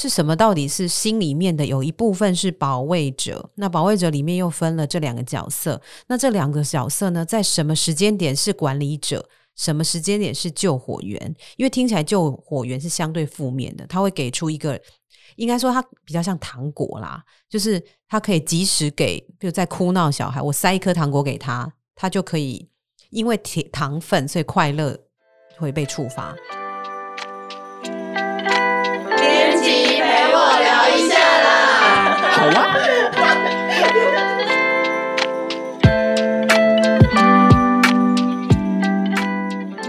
是什么？到底是心里面的有一部分是保卫者，那保卫者里面又分了这两个角色。那这两个角色呢，在什么时间点是管理者，什么时间点是救火员？因为听起来救火员是相对负面的，他会给出一个，应该说他比较像糖果啦，就是他可以及时给，比如在哭闹小孩，我塞一颗糖果给他，他就可以因为糖糖分，所以快乐会被触发。好啊！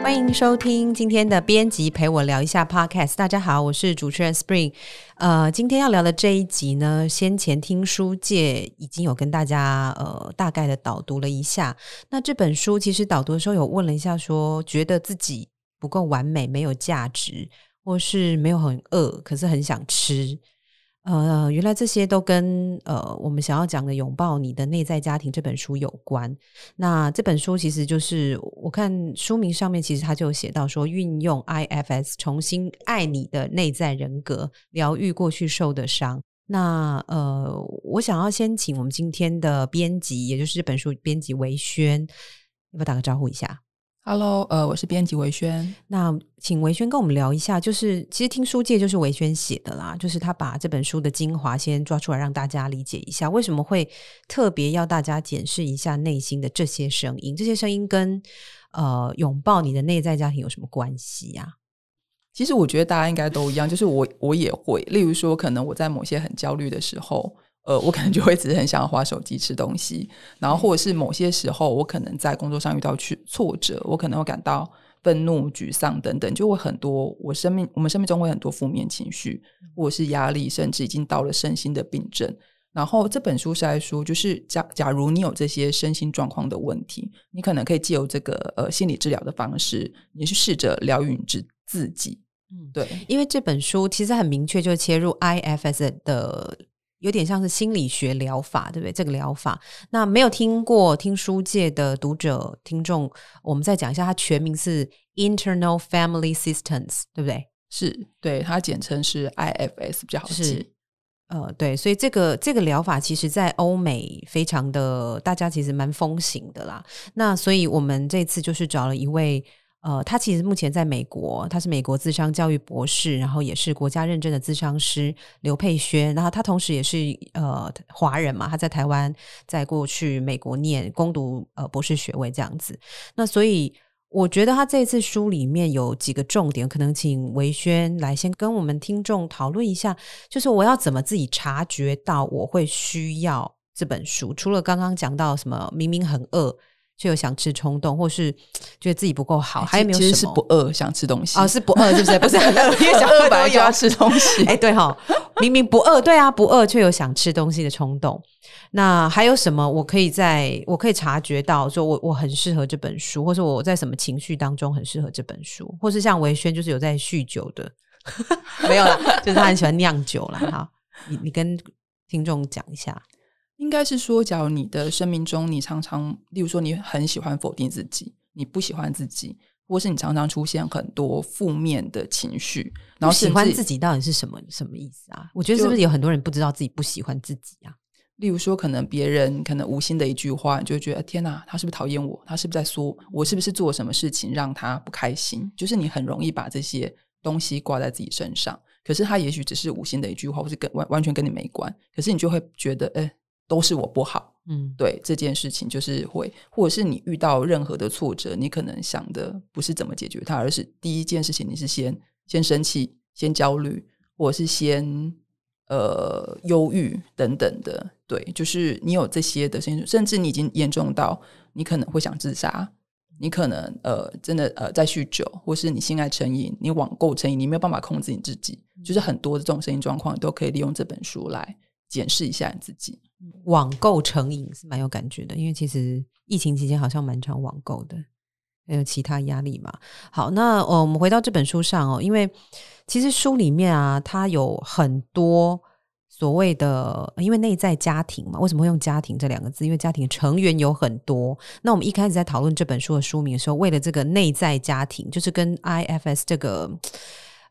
欢迎收听今天的编辑陪我聊一下 Podcast。大家好，我是主持人 Spring。呃，今天要聊的这一集呢，先前听书界已经有跟大家呃大概的导读了一下。那这本书其实导读的时候有问了一下，说觉得自己不够完美、没有价值，或是没有很饿，可是很想吃。呃，原来这些都跟呃我们想要讲的《拥抱你的内在家庭》这本书有关。那这本书其实就是我看书名上面，其实他就写到说，运用 IFS 重新爱你的内在人格，疗愈过去受的伤。那呃，我想要先请我们今天的编辑，也就是这本书编辑维轩，要不要打个招呼一下？Hello，呃，我是编辑维轩。那请维轩跟我们聊一下，就是其实听书界就是维轩写的啦，就是他把这本书的精华先抓出来，让大家理解一下为什么会特别要大家检视一下内心的这些声音，这些声音跟呃拥抱你的内在家庭有什么关系呀？其实我觉得大家应该都一样，就是我我也会，例如说，可能我在某些很焦虑的时候。呃，我可能就会只是很想要花手机吃东西，然后或者是某些时候，我可能在工作上遇到去挫折，我可能会感到愤怒、沮丧等等，就会很多。我生命，我们生命中会很多负面情绪，或者是压力，甚至已经到了身心的病症。然后这本书是来说，就是假假如你有这些身心状况的问题，你可能可以借由这个呃心理治疗的方式，你去试着疗愈自自己。嗯，对，因为这本书其实很明确，就切入 IFS 的。有点像是心理学疗法，对不对？这个疗法，那没有听过听书界的读者听众，我们再讲一下，它全名是 Internal Family Systems，对不对？是，对，它简称是 IFS 比较好记。呃，对，所以这个这个疗法其实，在欧美非常的，大家其实蛮风行的啦。那所以我们这次就是找了一位。呃，他其实目前在美国，他是美国智商教育博士，然后也是国家认证的智商师刘佩轩，然后他同时也是呃华人嘛，他在台湾在过去美国念攻读呃博士学位这样子。那所以我觉得他这次书里面有几个重点，可能请维轩来先跟我们听众讨论一下，就是我要怎么自己察觉到我会需要这本书，除了刚刚讲到什么明明很饿。就有想吃冲动，或是觉得自己不够好，还有没有？其实是不饿，想吃东西啊，是不饿，是不是？不是很饿，因为想饿本来就要吃东西。哎，对哈，明明不饿，对啊，不饿却有想吃东西的冲动。那还有什么？我可以在我可以察觉到，说我我很适合这本书，或是我在什么情绪当中很适合这本书，或是像维轩就是有在酗酒的，没有啦，就是他很喜欢酿酒了。哈，你你跟听众讲一下。应该是说，假如你的生命中，你常常，例如说，你很喜欢否定自己，你不喜欢自己，或是你常常出现很多负面的情绪，然后喜欢自己到底是什么什么意思啊？我觉得是不是有很多人不知道自己不喜欢自己啊？例如说，可能别人可能无心的一句话，你就会觉得天哪，他是不是讨厌我？他是不是在说我是不是做什么事情让他不开心？就是你很容易把这些东西挂在自己身上，可是他也许只是无心的一句话，或是跟完完全跟你没关，可是你就会觉得，哎。都是我不好，嗯，对这件事情就是会，或者是你遇到任何的挫折，你可能想的不是怎么解决它，而是第一件事情你是先先生气、先焦虑，或者是先呃忧郁等等的，对，就是你有这些的，甚甚至你已经严重到你可能会想自杀，你可能呃真的呃在酗酒，或是你性爱成瘾，你网购成瘾，你没有办法控制你自己，就是很多的这种声音状况都可以利用这本书来检视一下你自己。网购成瘾是蛮有感觉的，因为其实疫情期间好像蛮常网购的，还有其他压力嘛。好，那呃，我们回到这本书上哦，因为其实书里面啊，它有很多所谓的，因为内在家庭嘛，为什么会用家庭这两个字？因为家庭成员有很多。那我们一开始在讨论这本书的书名的时候，为了这个内在家庭，就是跟 IFS 这个。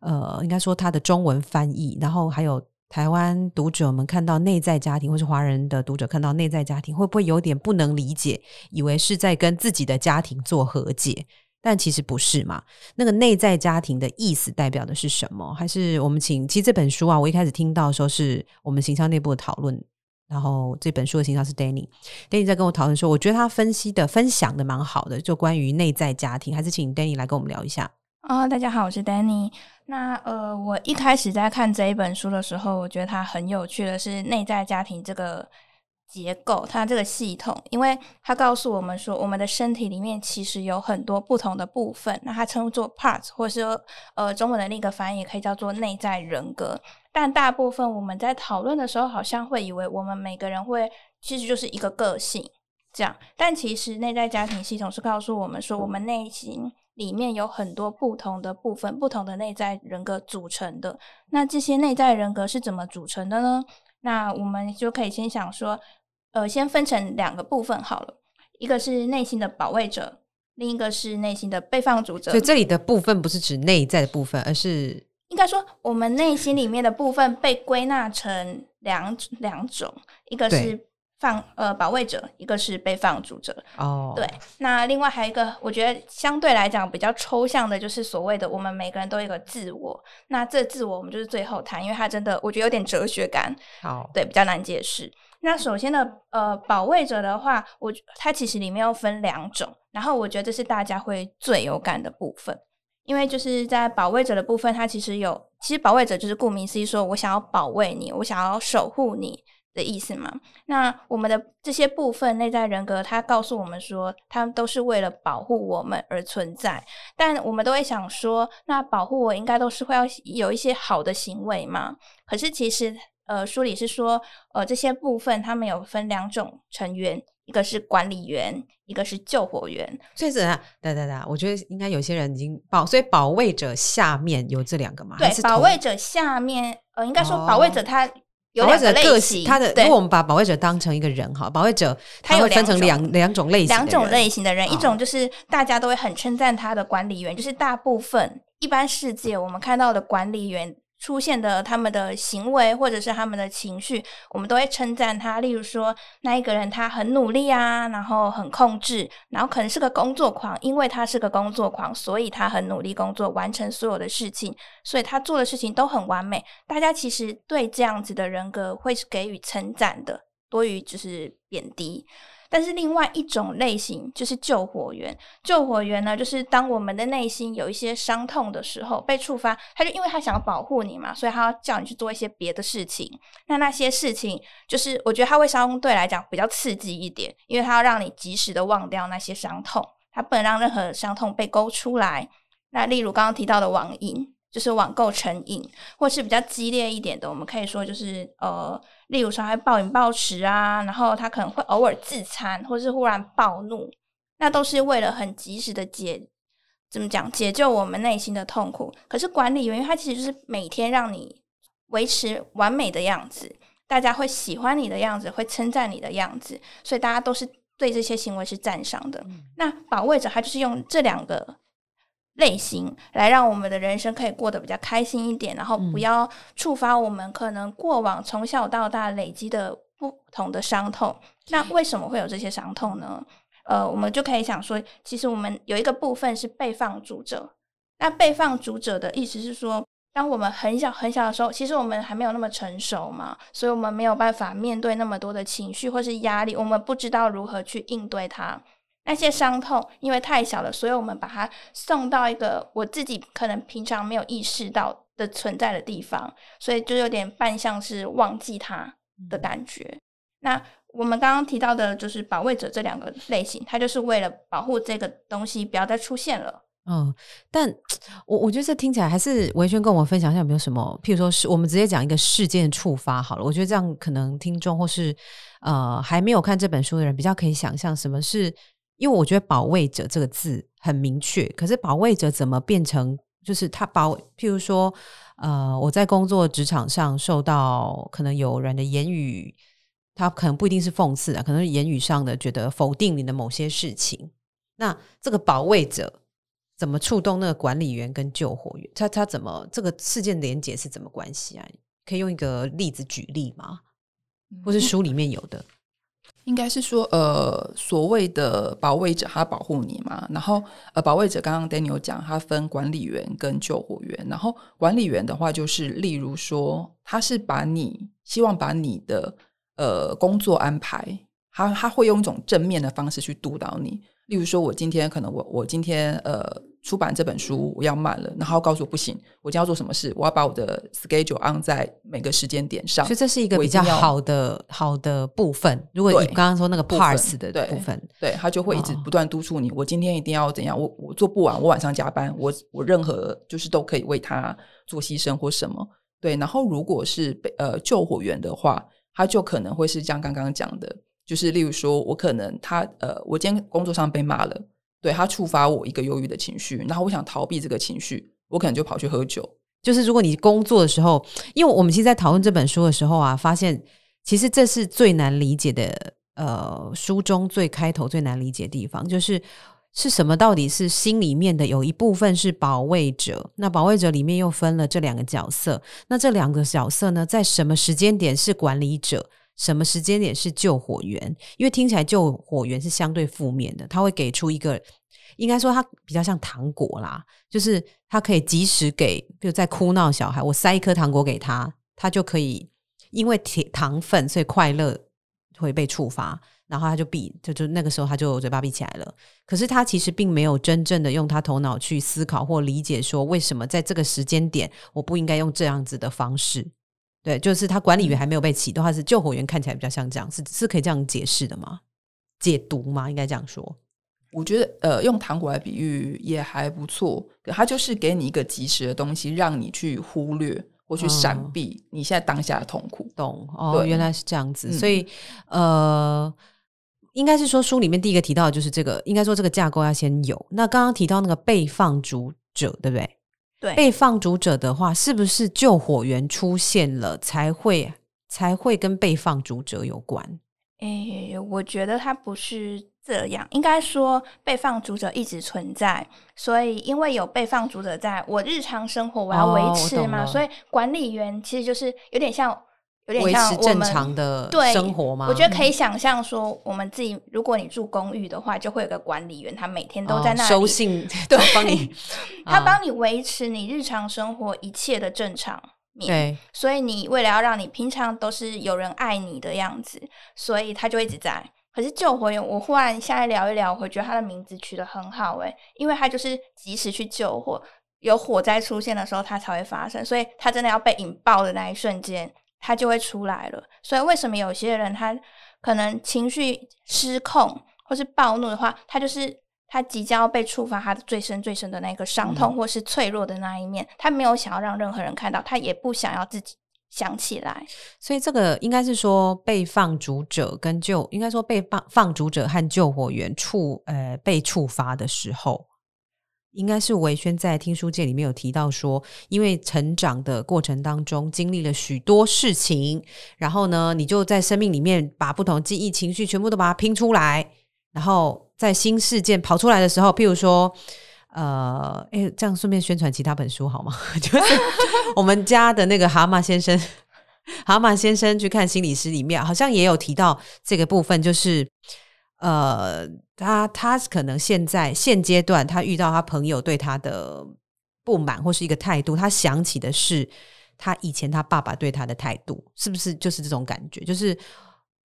呃，应该说它的中文翻译，然后还有台湾读者们看到内在家庭，或是华人的读者看到内在家庭，会不会有点不能理解，以为是在跟自己的家庭做和解？但其实不是嘛？那个内在家庭的意思代表的是什么？还是我们请？其实这本书啊，我一开始听到的时候是我们形象内部的讨论，然后这本书的形象是 Danny，Danny 在跟我讨论说，我觉得他分析的、分享的蛮好的，就关于内在家庭，还是请 Danny 来跟我们聊一下。啊，大家好，我是 Danny。那呃，我一开始在看这一本书的时候，我觉得它很有趣的是内在家庭这个。结构，它这个系统，因为它告诉我们说，我们的身体里面其实有很多不同的部分，那它称作 parts，或者是说，呃，中文的另一个翻译也可以叫做内在人格。但大部分我们在讨论的时候，好像会以为我们每个人会其实就是一个个性这样，但其实内在家庭系统是告诉我们说，我们内心里面有很多不同的部分，不同的内在人格组成的。那这些内在人格是怎么组成的呢？那我们就可以先想说。呃，先分成两个部分好了，一个是内心的保卫者，另一个是内心的被放逐者。所以这里的部分不是指内在的部分，而是应该说我们内心里面的部分被归纳成两两种，一个是放呃保卫者，一个是被放逐者。哦，对。那另外还有一个，我觉得相对来讲比较抽象的，就是所谓的我们每个人都有一个自我。那这自我我们就是最后谈，因为它真的我觉得有点哲学感。好，对，比较难解释。那首先呢呃，保卫者的话，我它其实里面要分两种，然后我觉得这是大家会最有感的部分，因为就是在保卫者的部分，它其实有，其实保卫者就是顾名思义，说我想要保卫你，我想要守护你的意思嘛。那我们的这些部分内在人格，它告诉我们说，他们都是为了保护我们而存在，但我们都会想说，那保护我应该都是会要有一些好的行为嘛？可是其实。呃，书里是说，呃，这些部分他们有分两种成员，一个是管理员，一个是救火员。所以是啊，对对对，我觉得应该有些人已经保，所以保卫者下面有这两个嘛？对，保卫者下面，呃，应该说保卫者他有两个类型，他的如果我们把保卫者当成一个人哈，保卫者他会分成两两种类型，两种类型的人，一种就是大家都会很称赞他的管理员，就是大部分一般世界我们看到的管理员。出现的他们的行为或者是他们的情绪，我们都会称赞他。例如说，那一个人他很努力啊，然后很控制，然后可能是个工作狂，因为他是个工作狂，所以他很努力工作，完成所有的事情，所以他做的事情都很完美。大家其实对这样子的人格会是给予称赞的，多于就是贬低。但是另外一种类型就是救火员。救火员呢，就是当我们的内心有一些伤痛的时候，被触发，他就因为他想要保护你嘛，所以他要叫你去做一些别的事情。那那些事情，就是我觉得他会相对来讲比较刺激一点，因为他要让你及时的忘掉那些伤痛，他不能让任何伤痛被勾出来。那例如刚刚提到的网瘾。就是网购成瘾，或是比较激烈一点的，我们可以说就是呃，例如说他暴饮暴食啊，然后他可能会偶尔自残，或是忽然暴怒，那都是为了很及时的解，怎么讲解救我们内心的痛苦。可是管理员他其实就是每天让你维持完美的样子，大家会喜欢你的样子，会称赞你的样子，所以大家都是对这些行为是赞赏的。那保卫者他就是用这两个。类型来让我们的人生可以过得比较开心一点，然后不要触发我们可能过往从小到大累积的不同的伤痛。那为什么会有这些伤痛呢？呃，我们就可以想说，其实我们有一个部分是被放逐者。那被放逐者的意思是说，当我们很小很小的时候，其实我们还没有那么成熟嘛，所以我们没有办法面对那么多的情绪或是压力，我们不知道如何去应对它。那些伤痛因为太小了，所以我们把它送到一个我自己可能平常没有意识到的存在的地方，所以就有点半像是忘记它的感觉。那我们刚刚提到的就是保卫者这两个类型，它就是为了保护这个东西不要再出现了。嗯，但 我我觉得这听起来还是文轩跟我们分享一下有没有什么，譬如说是我们直接讲一个事件触发好了。我觉得这样可能听众或是呃还没有看这本书的人比较可以想象什么是。因为我觉得“保卫者”这个字很明确，可是“保卫者”怎么变成就是他保？譬如说，呃，我在工作职场上受到可能有人的言语，他可能不一定是讽刺啊，可能是言语上的觉得否定你的某些事情。那这个“保卫者”怎么触动那个管理员跟救火员？他他怎么这个事件连结是怎么关系啊？可以用一个例子举例吗？或是书里面有的？应该是说，呃，所谓的保卫者，他保护你嘛。然后，呃，保卫者刚刚 Daniel 讲，他分管理员跟救火员。然后，管理员的话，就是例如说，他是把你希望把你的呃工作安排，他他会用一种正面的方式去督导你。例如说，我今天可能我我今天呃。出版这本书我要慢了，然后告诉我不行，我今天要做什么事？我要把我的 schedule on 在每个时间点上。所以这是一个比较好的好的部分。如果你刚刚说那个 parts 的部分，对他就会一直不断督促你。我今天一定要怎样？我我做不完，我晚上加班，我我任何就是都可以为他做牺牲或什么。对，然后如果是被呃救火员的话，他就可能会是像刚刚讲的，就是例如说我可能他呃，我今天工作上被骂了。对他触发我一个忧郁的情绪，然后我想逃避这个情绪，我可能就跑去喝酒。就是如果你工作的时候，因为我们其实，在讨论这本书的时候啊，发现其实这是最难理解的。呃，书中最开头最难理解的地方，就是是什么？到底是心里面的有一部分是保卫者，那保卫者里面又分了这两个角色。那这两个角色呢，在什么时间点是管理者？什么时间点是救火员？因为听起来救火员是相对负面的，他会给出一个，应该说他比较像糖果啦，就是他可以及时给，比如在哭闹小孩，我塞一颗糖果给他，他就可以因为糖糖分，所以快乐会被触发，然后他就闭，就就那个时候他就嘴巴闭起来了。可是他其实并没有真正的用他头脑去思考或理解，说为什么在这个时间点我不应该用这样子的方式。对，就是他管理员还没有被启动，他是救火员，看起来比较像这样，是是可以这样解释的吗？解读吗？应该这样说。我觉得，呃，用糖果来比喻也还不错。它就是给你一个及时的东西，让你去忽略或去闪避你现在当下的痛苦。懂哦，原来是这样子。所以，呃，应该是说书里面第一个提到的就是这个，应该说这个架构要先有。那刚刚提到那个被放逐者，对不对？对，被放逐者的话，是不是救火员出现了才会才会跟被放逐者有关？诶，我觉得他不是这样，应该说被放逐者一直存在，所以因为有被放逐者在我日常生活我要维持嘛，所以管理员其实就是有点像。有点像正常的生活吗？我觉得可以想象说，我们自己如果你住公寓的话，就会有个管理员，他每天都在那里收信，对，帮你，他帮你维持你日常生活一切的正常面。对，所以你为了要让你平常都是有人爱你的样子，所以他就一直在。可是救火员，我忽然现在聊一聊，我觉得他的名字取得很好诶，因为他就是及时去救火，有火灾出现的时候，他才会发生，所以他真的要被引爆的那一瞬间。他就会出来了，所以为什么有些人他可能情绪失控或是暴怒的话，他就是他即将要被触发他的最深最深的那个伤痛，或是脆弱的那一面，他没有想要让任何人看到，他也不想要自己想起来。所以这个应该是说被放逐者跟救，应该说被放放逐者和救火员触呃被触发的时候。应该是维轩在听书界里面有提到说，因为成长的过程当中经历了许多事情，然后呢，你就在生命里面把不同记忆、情绪全部都把它拼出来，然后在新事件跑出来的时候，譬如说，呃，哎，这样顺便宣传其他本书好吗？就是 我们家的那个蛤蟆先生，蛤蟆先生去看心理师里面好像也有提到这个部分，就是。呃，他他可能现在现阶段，他遇到他朋友对他的不满或是一个态度，他想起的是他以前他爸爸对他的态度，是不是就是这种感觉？就是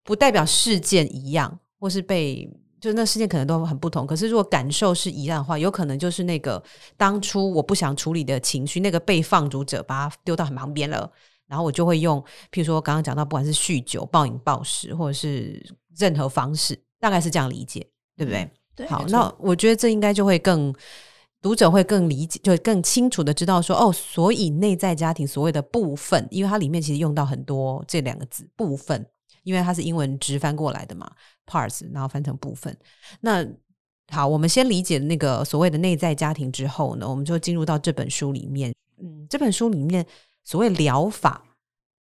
不代表事件一样，或是被就那事件可能都很不同。可是如果感受是一样的话，有可能就是那个当初我不想处理的情绪，那个被放逐者把它丢到很旁边了，然后我就会用，譬如说刚刚讲到，不管是酗酒、暴饮暴食，或者是任何方式。大概是这样理解，对不对？对。好，那我觉得这应该就会更读者会更理解，就更清楚的知道说，哦，所以内在家庭所谓的部分，因为它里面其实用到很多这两个字“部分”，因为它是英文直翻过来的嘛，“parts”，然后翻成“部分”。那好，我们先理解那个所谓的内在家庭之后呢，我们就进入到这本书里面。嗯，这本书里面所谓疗法，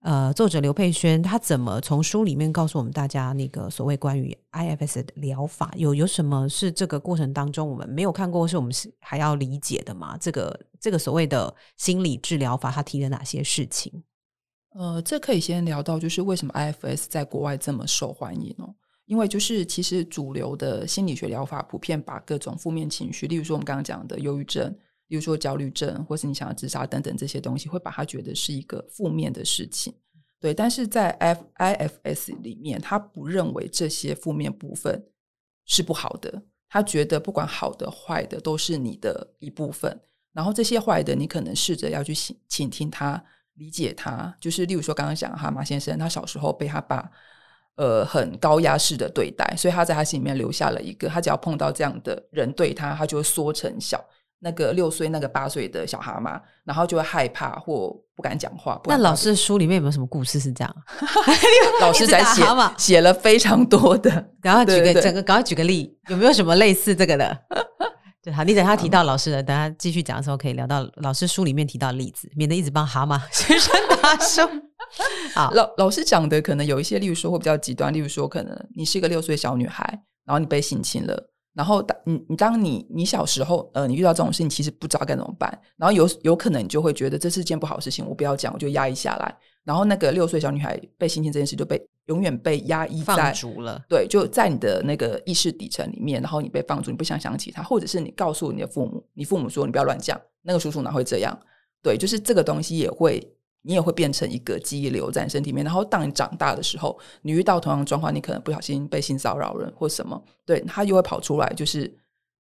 呃，作者刘佩轩他怎么从书里面告诉我们大家那个所谓关于 IFS 的疗法有有什么是这个过程当中我们没有看过，是我们是还要理解的吗？这个这个所谓的心理治疗法，他提了哪些事情？呃，这可以先聊到就是为什么 IFS 在国外这么受欢迎哦？因为就是其实主流的心理学疗法普遍把各种负面情绪，例如说我们刚刚讲的忧郁症。比如说焦虑症，或是你想要自杀等等这些东西，会把他觉得是一个负面的事情，对。但是在 F I F S 里面，他不认为这些负面部分是不好的，他觉得不管好的坏的都是你的一部分。然后这些坏的，你可能试着要去倾倾听他，理解他。就是例如说刚刚讲哈马先生，他小时候被他爸呃很高压式的对待，所以他在他心里面留下了一个，他只要碰到这样的人对他，他就会缩成小。那个六岁、那个八岁的小蛤蟆，然后就会害怕或不敢讲话。那老师书里面有没有什么故事是这样？老师在写写了非常多的，然后举个整个，赶快举个例，有没有什么类似这个的？对，好，你等下提到老师的，等下继续讲的时候可以聊到老师书里面提到例子，免得一直帮蛤蟆先生打书。好，老老师讲的可能有一些，例如说会比较极端，例如说可能你是一个六岁小女孩，然后你被性侵了。然后当你你当你你小时候呃，你遇到这种事情，其实不知道该怎么办。然后有有可能你就会觉得这是件不好的事情，我不要讲，我就压抑下来。然后那个六岁小女孩被性侵这件事就被永远被压抑在逐了，对，就在你的那个意识底层里面。然后你被放逐，你不想想起她，或者是你告诉你的父母，你父母说你不要乱讲，那个叔叔哪会这样？对，就是这个东西也会。你也会变成一个记忆留在身体里面，然后当你长大的时候，你遇到同样的状况，你可能不小心被性骚扰人或什么，对他又会跑出来，就是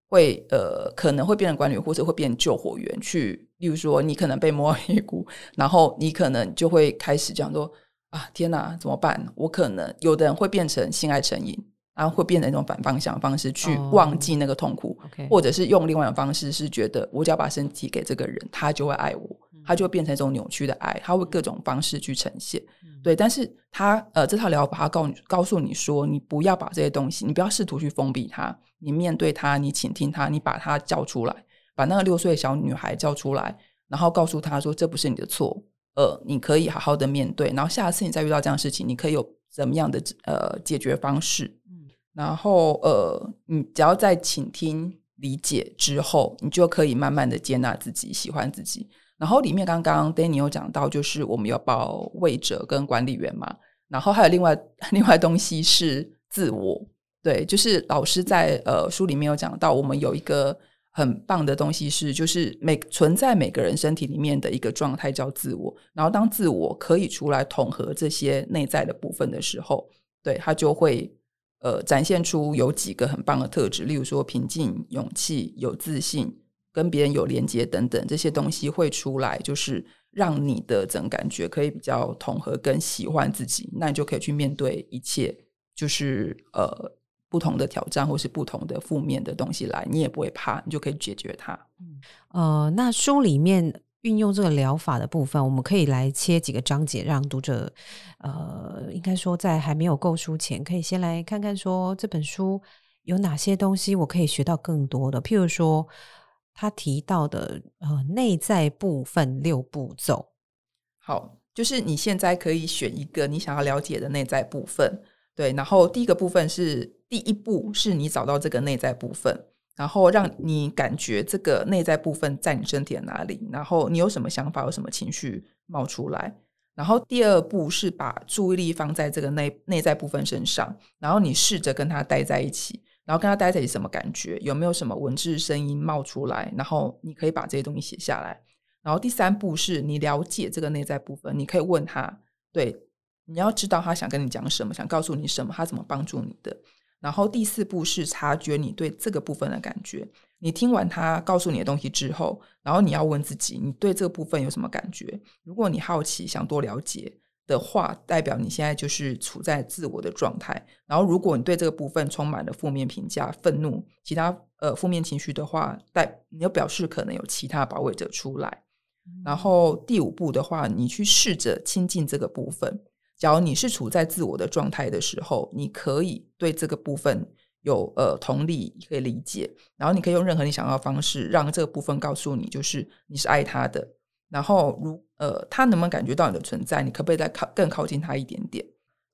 会呃可能会变成管理员或者会变成救火员去，例如说你可能被摸 一股，然后你可能就会开始讲说啊天哪怎么办？我可能有的人会变成性爱成瘾，然后会变成一种反方向方式去忘记那个痛苦，或者是用另外一种方式是觉得我只要把身体给这个人，他就会爱我。它就会变成一种扭曲的爱，它会各种方式去呈现，对。但是它呃，这套疗法它告告诉你说，你不要把这些东西，你不要试图去封闭它，你面对它，你倾听它，你把它叫出来，把那个六岁小女孩叫出来，然后告诉她说，这不是你的错，呃，你可以好好的面对，然后下次你再遇到这样的事情，你可以有怎么样的呃解决方式，嗯，然后呃，你只要在倾听理解之后，你就可以慢慢的接纳自己，喜欢自己。然后里面刚刚 Danny 有讲到，就是我们有保卫者跟管理员嘛，然后还有另外 另外东西是自我，对，就是老师在呃书里面有讲到，我们有一个很棒的东西是，就是每存在每个人身体里面的一个状态叫自我，然后当自我可以出来统合这些内在的部分的时候，对他就会呃展现出有几个很棒的特质，例如说平静、勇气、有自信。跟别人有连接等等这些东西会出来，就是让你的整感觉可以比较统合，跟喜欢自己，那你就可以去面对一切，就是呃不同的挑战或是不同的负面的东西来，你也不会怕，你就可以解决它。嗯呃，那书里面运用这个疗法的部分，我们可以来切几个章节，让读者呃，应该说在还没有购书前，可以先来看看说这本书有哪些东西我可以学到更多的，譬如说。他提到的呃内在部分六步骤，好，就是你现在可以选一个你想要了解的内在部分，对，然后第一个部分是第一步，是你找到这个内在部分，然后让你感觉这个内在部分在你身体的哪里，然后你有什么想法，有什么情绪冒出来，然后第二步是把注意力放在这个内内在部分身上，然后你试着跟他待在一起。然后跟他待在一起什么感觉？有没有什么文字声音冒出来？然后你可以把这些东西写下来。然后第三步是你了解这个内在部分，你可以问他，对，你要知道他想跟你讲什么，想告诉你什么，他怎么帮助你的。然后第四步是察觉你对这个部分的感觉。你听完他告诉你的东西之后，然后你要问自己，你对这个部分有什么感觉？如果你好奇，想多了解。的话，代表你现在就是处在自我的状态。然后，如果你对这个部分充满了负面评价、愤怒、其他呃负面情绪的话，代你要表示可能有其他保卫者出来。然后第五步的话，你去试着亲近这个部分。假如你是处在自我的状态的时候，你可以对这个部分有呃同理，可以理解。然后你可以用任何你想要的方式，让这个部分告诉你，就是你是爱他的。然后如呃，他能不能感觉到你的存在？你可不可以再靠更靠近他一点点？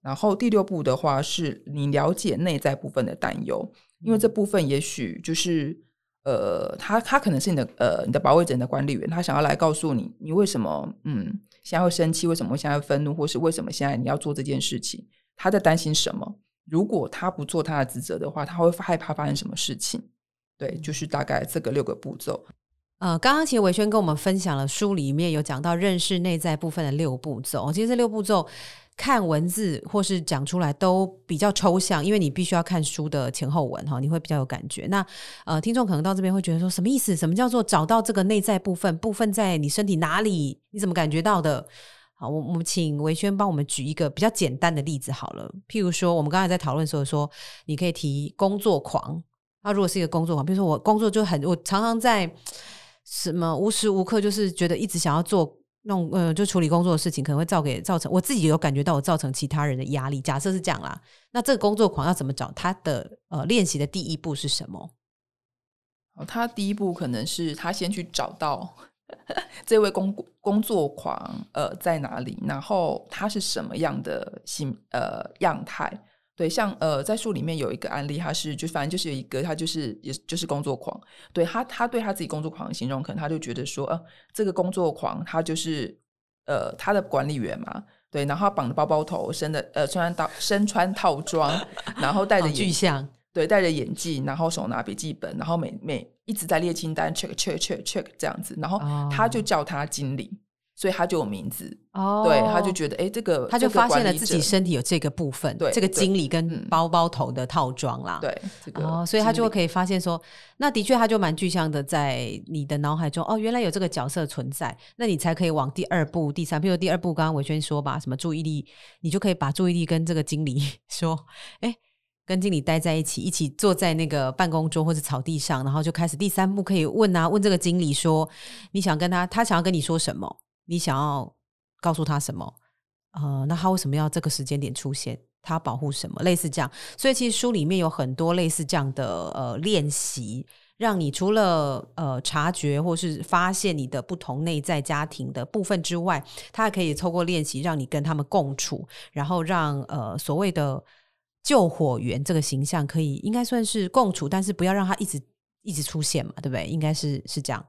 然后第六步的话，是你了解内在部分的担忧，因为这部分也许就是呃，他他可能是你的呃你的保卫者、你的管理员，他想要来告诉你，你为什么嗯现在会生气，为什么会现在愤怒，或是为什么现在你要做这件事情？他在担心什么？如果他不做他的职责的话，他会害怕发生什么事情？对，就是大概这个六个步骤。呃，刚刚其实伟轩跟我们分享了书里面有讲到认识内在部分的六步骤。其实这六步骤看文字或是讲出来都比较抽象，因为你必须要看书的前后文哈，你会比较有感觉。那呃，听众可能到这边会觉得说什么意思？什么叫做找到这个内在部分？部分在你身体哪里？你怎么感觉到的？好，我我们请维轩帮我们举一个比较简单的例子好了。譬如说，我们刚才在讨论时候说，你可以提工作狂。那如果是一个工作狂，比如说我工作就很，我常常在。什么无时无刻就是觉得一直想要做弄呃，就处理工作的事情，可能会造给造成我自己有感觉到我造成其他人的压力。假设是这样啦，那这个工作狂要怎么找？他的呃练习的第一步是什么？他第一步可能是他先去找到 这位工工作狂呃在哪里，然后他是什么样的形呃样态。对，像呃，在书里面有一个案例，他是就反正就是有一个，他就是也就是工作狂。对他，他对他自己工作狂的形容，可能他就觉得说，呃，这个工作狂他就是呃他的管理员嘛。对，然后他绑着包包头，身的呃穿到身穿套装，然后戴着具象，对，戴着眼镜，然后手拿笔记本，然后每每一直在列清单，check check check check 这样子，然后他就叫他经理。所以他就有名字，哦，对，他就觉得，哎，这个他就发现了自己身体有这个部分，对，这个经理跟包包头的套装啦，对，哦，所以他就可以发现说，那的确他就蛮具象的，在你的脑海中，哦，原来有这个角色存在，那你才可以往第二步、第三，比如第二步，刚刚伟轩说吧，什么注意力，你就可以把注意力跟这个经理 说，哎，跟经理待在一起，一起坐在那个办公桌或者草地上，然后就开始第三步可以问啊，问这个经理说，你想跟他，他想要跟你说什么？你想要告诉他什么？呃，那他为什么要这个时间点出现？他保护什么？类似这样，所以其实书里面有很多类似这样的呃练习，让你除了呃察觉或是发现你的不同内在家庭的部分之外，他还可以透过练习让你跟他们共处，然后让呃所谓的救火员这个形象可以应该算是共处，但是不要让他一直一直出现嘛，对不对？应该是是这样。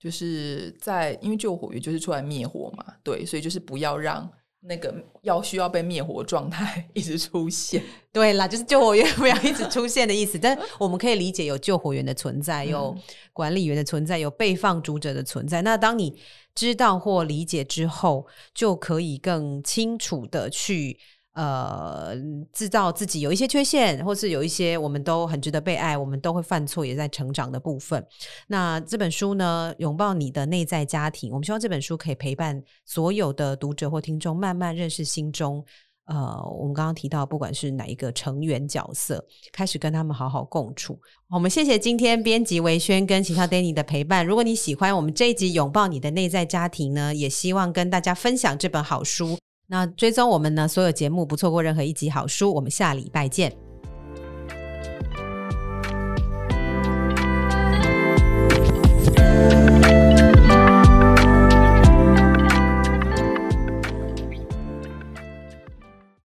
就是在因为救火员就是出来灭火嘛，对，所以就是不要让那个要需要被灭火状态 一直出现。对啦，就是救火员不要一直出现的意思。但我们可以理解有救火员的存在，有管理员的存在，有被放逐者的存在。那当你知道或理解之后，就可以更清楚的去。呃，制造自己有一些缺陷，或是有一些我们都很值得被爱，我们都会犯错，也在成长的部分。那这本书呢，拥抱你的内在家庭，我们希望这本书可以陪伴所有的读者或听众，慢慢认识心中呃，我们刚刚提到，不管是哪一个成员角色，开始跟他们好好共处。我们谢谢今天编辑维轩跟其他 Danny 的陪伴。如果你喜欢我们这一集拥抱你的内在家庭呢，也希望跟大家分享这本好书。那追踪我们呢？所有节目不错过任何一集好书。我们下礼拜见。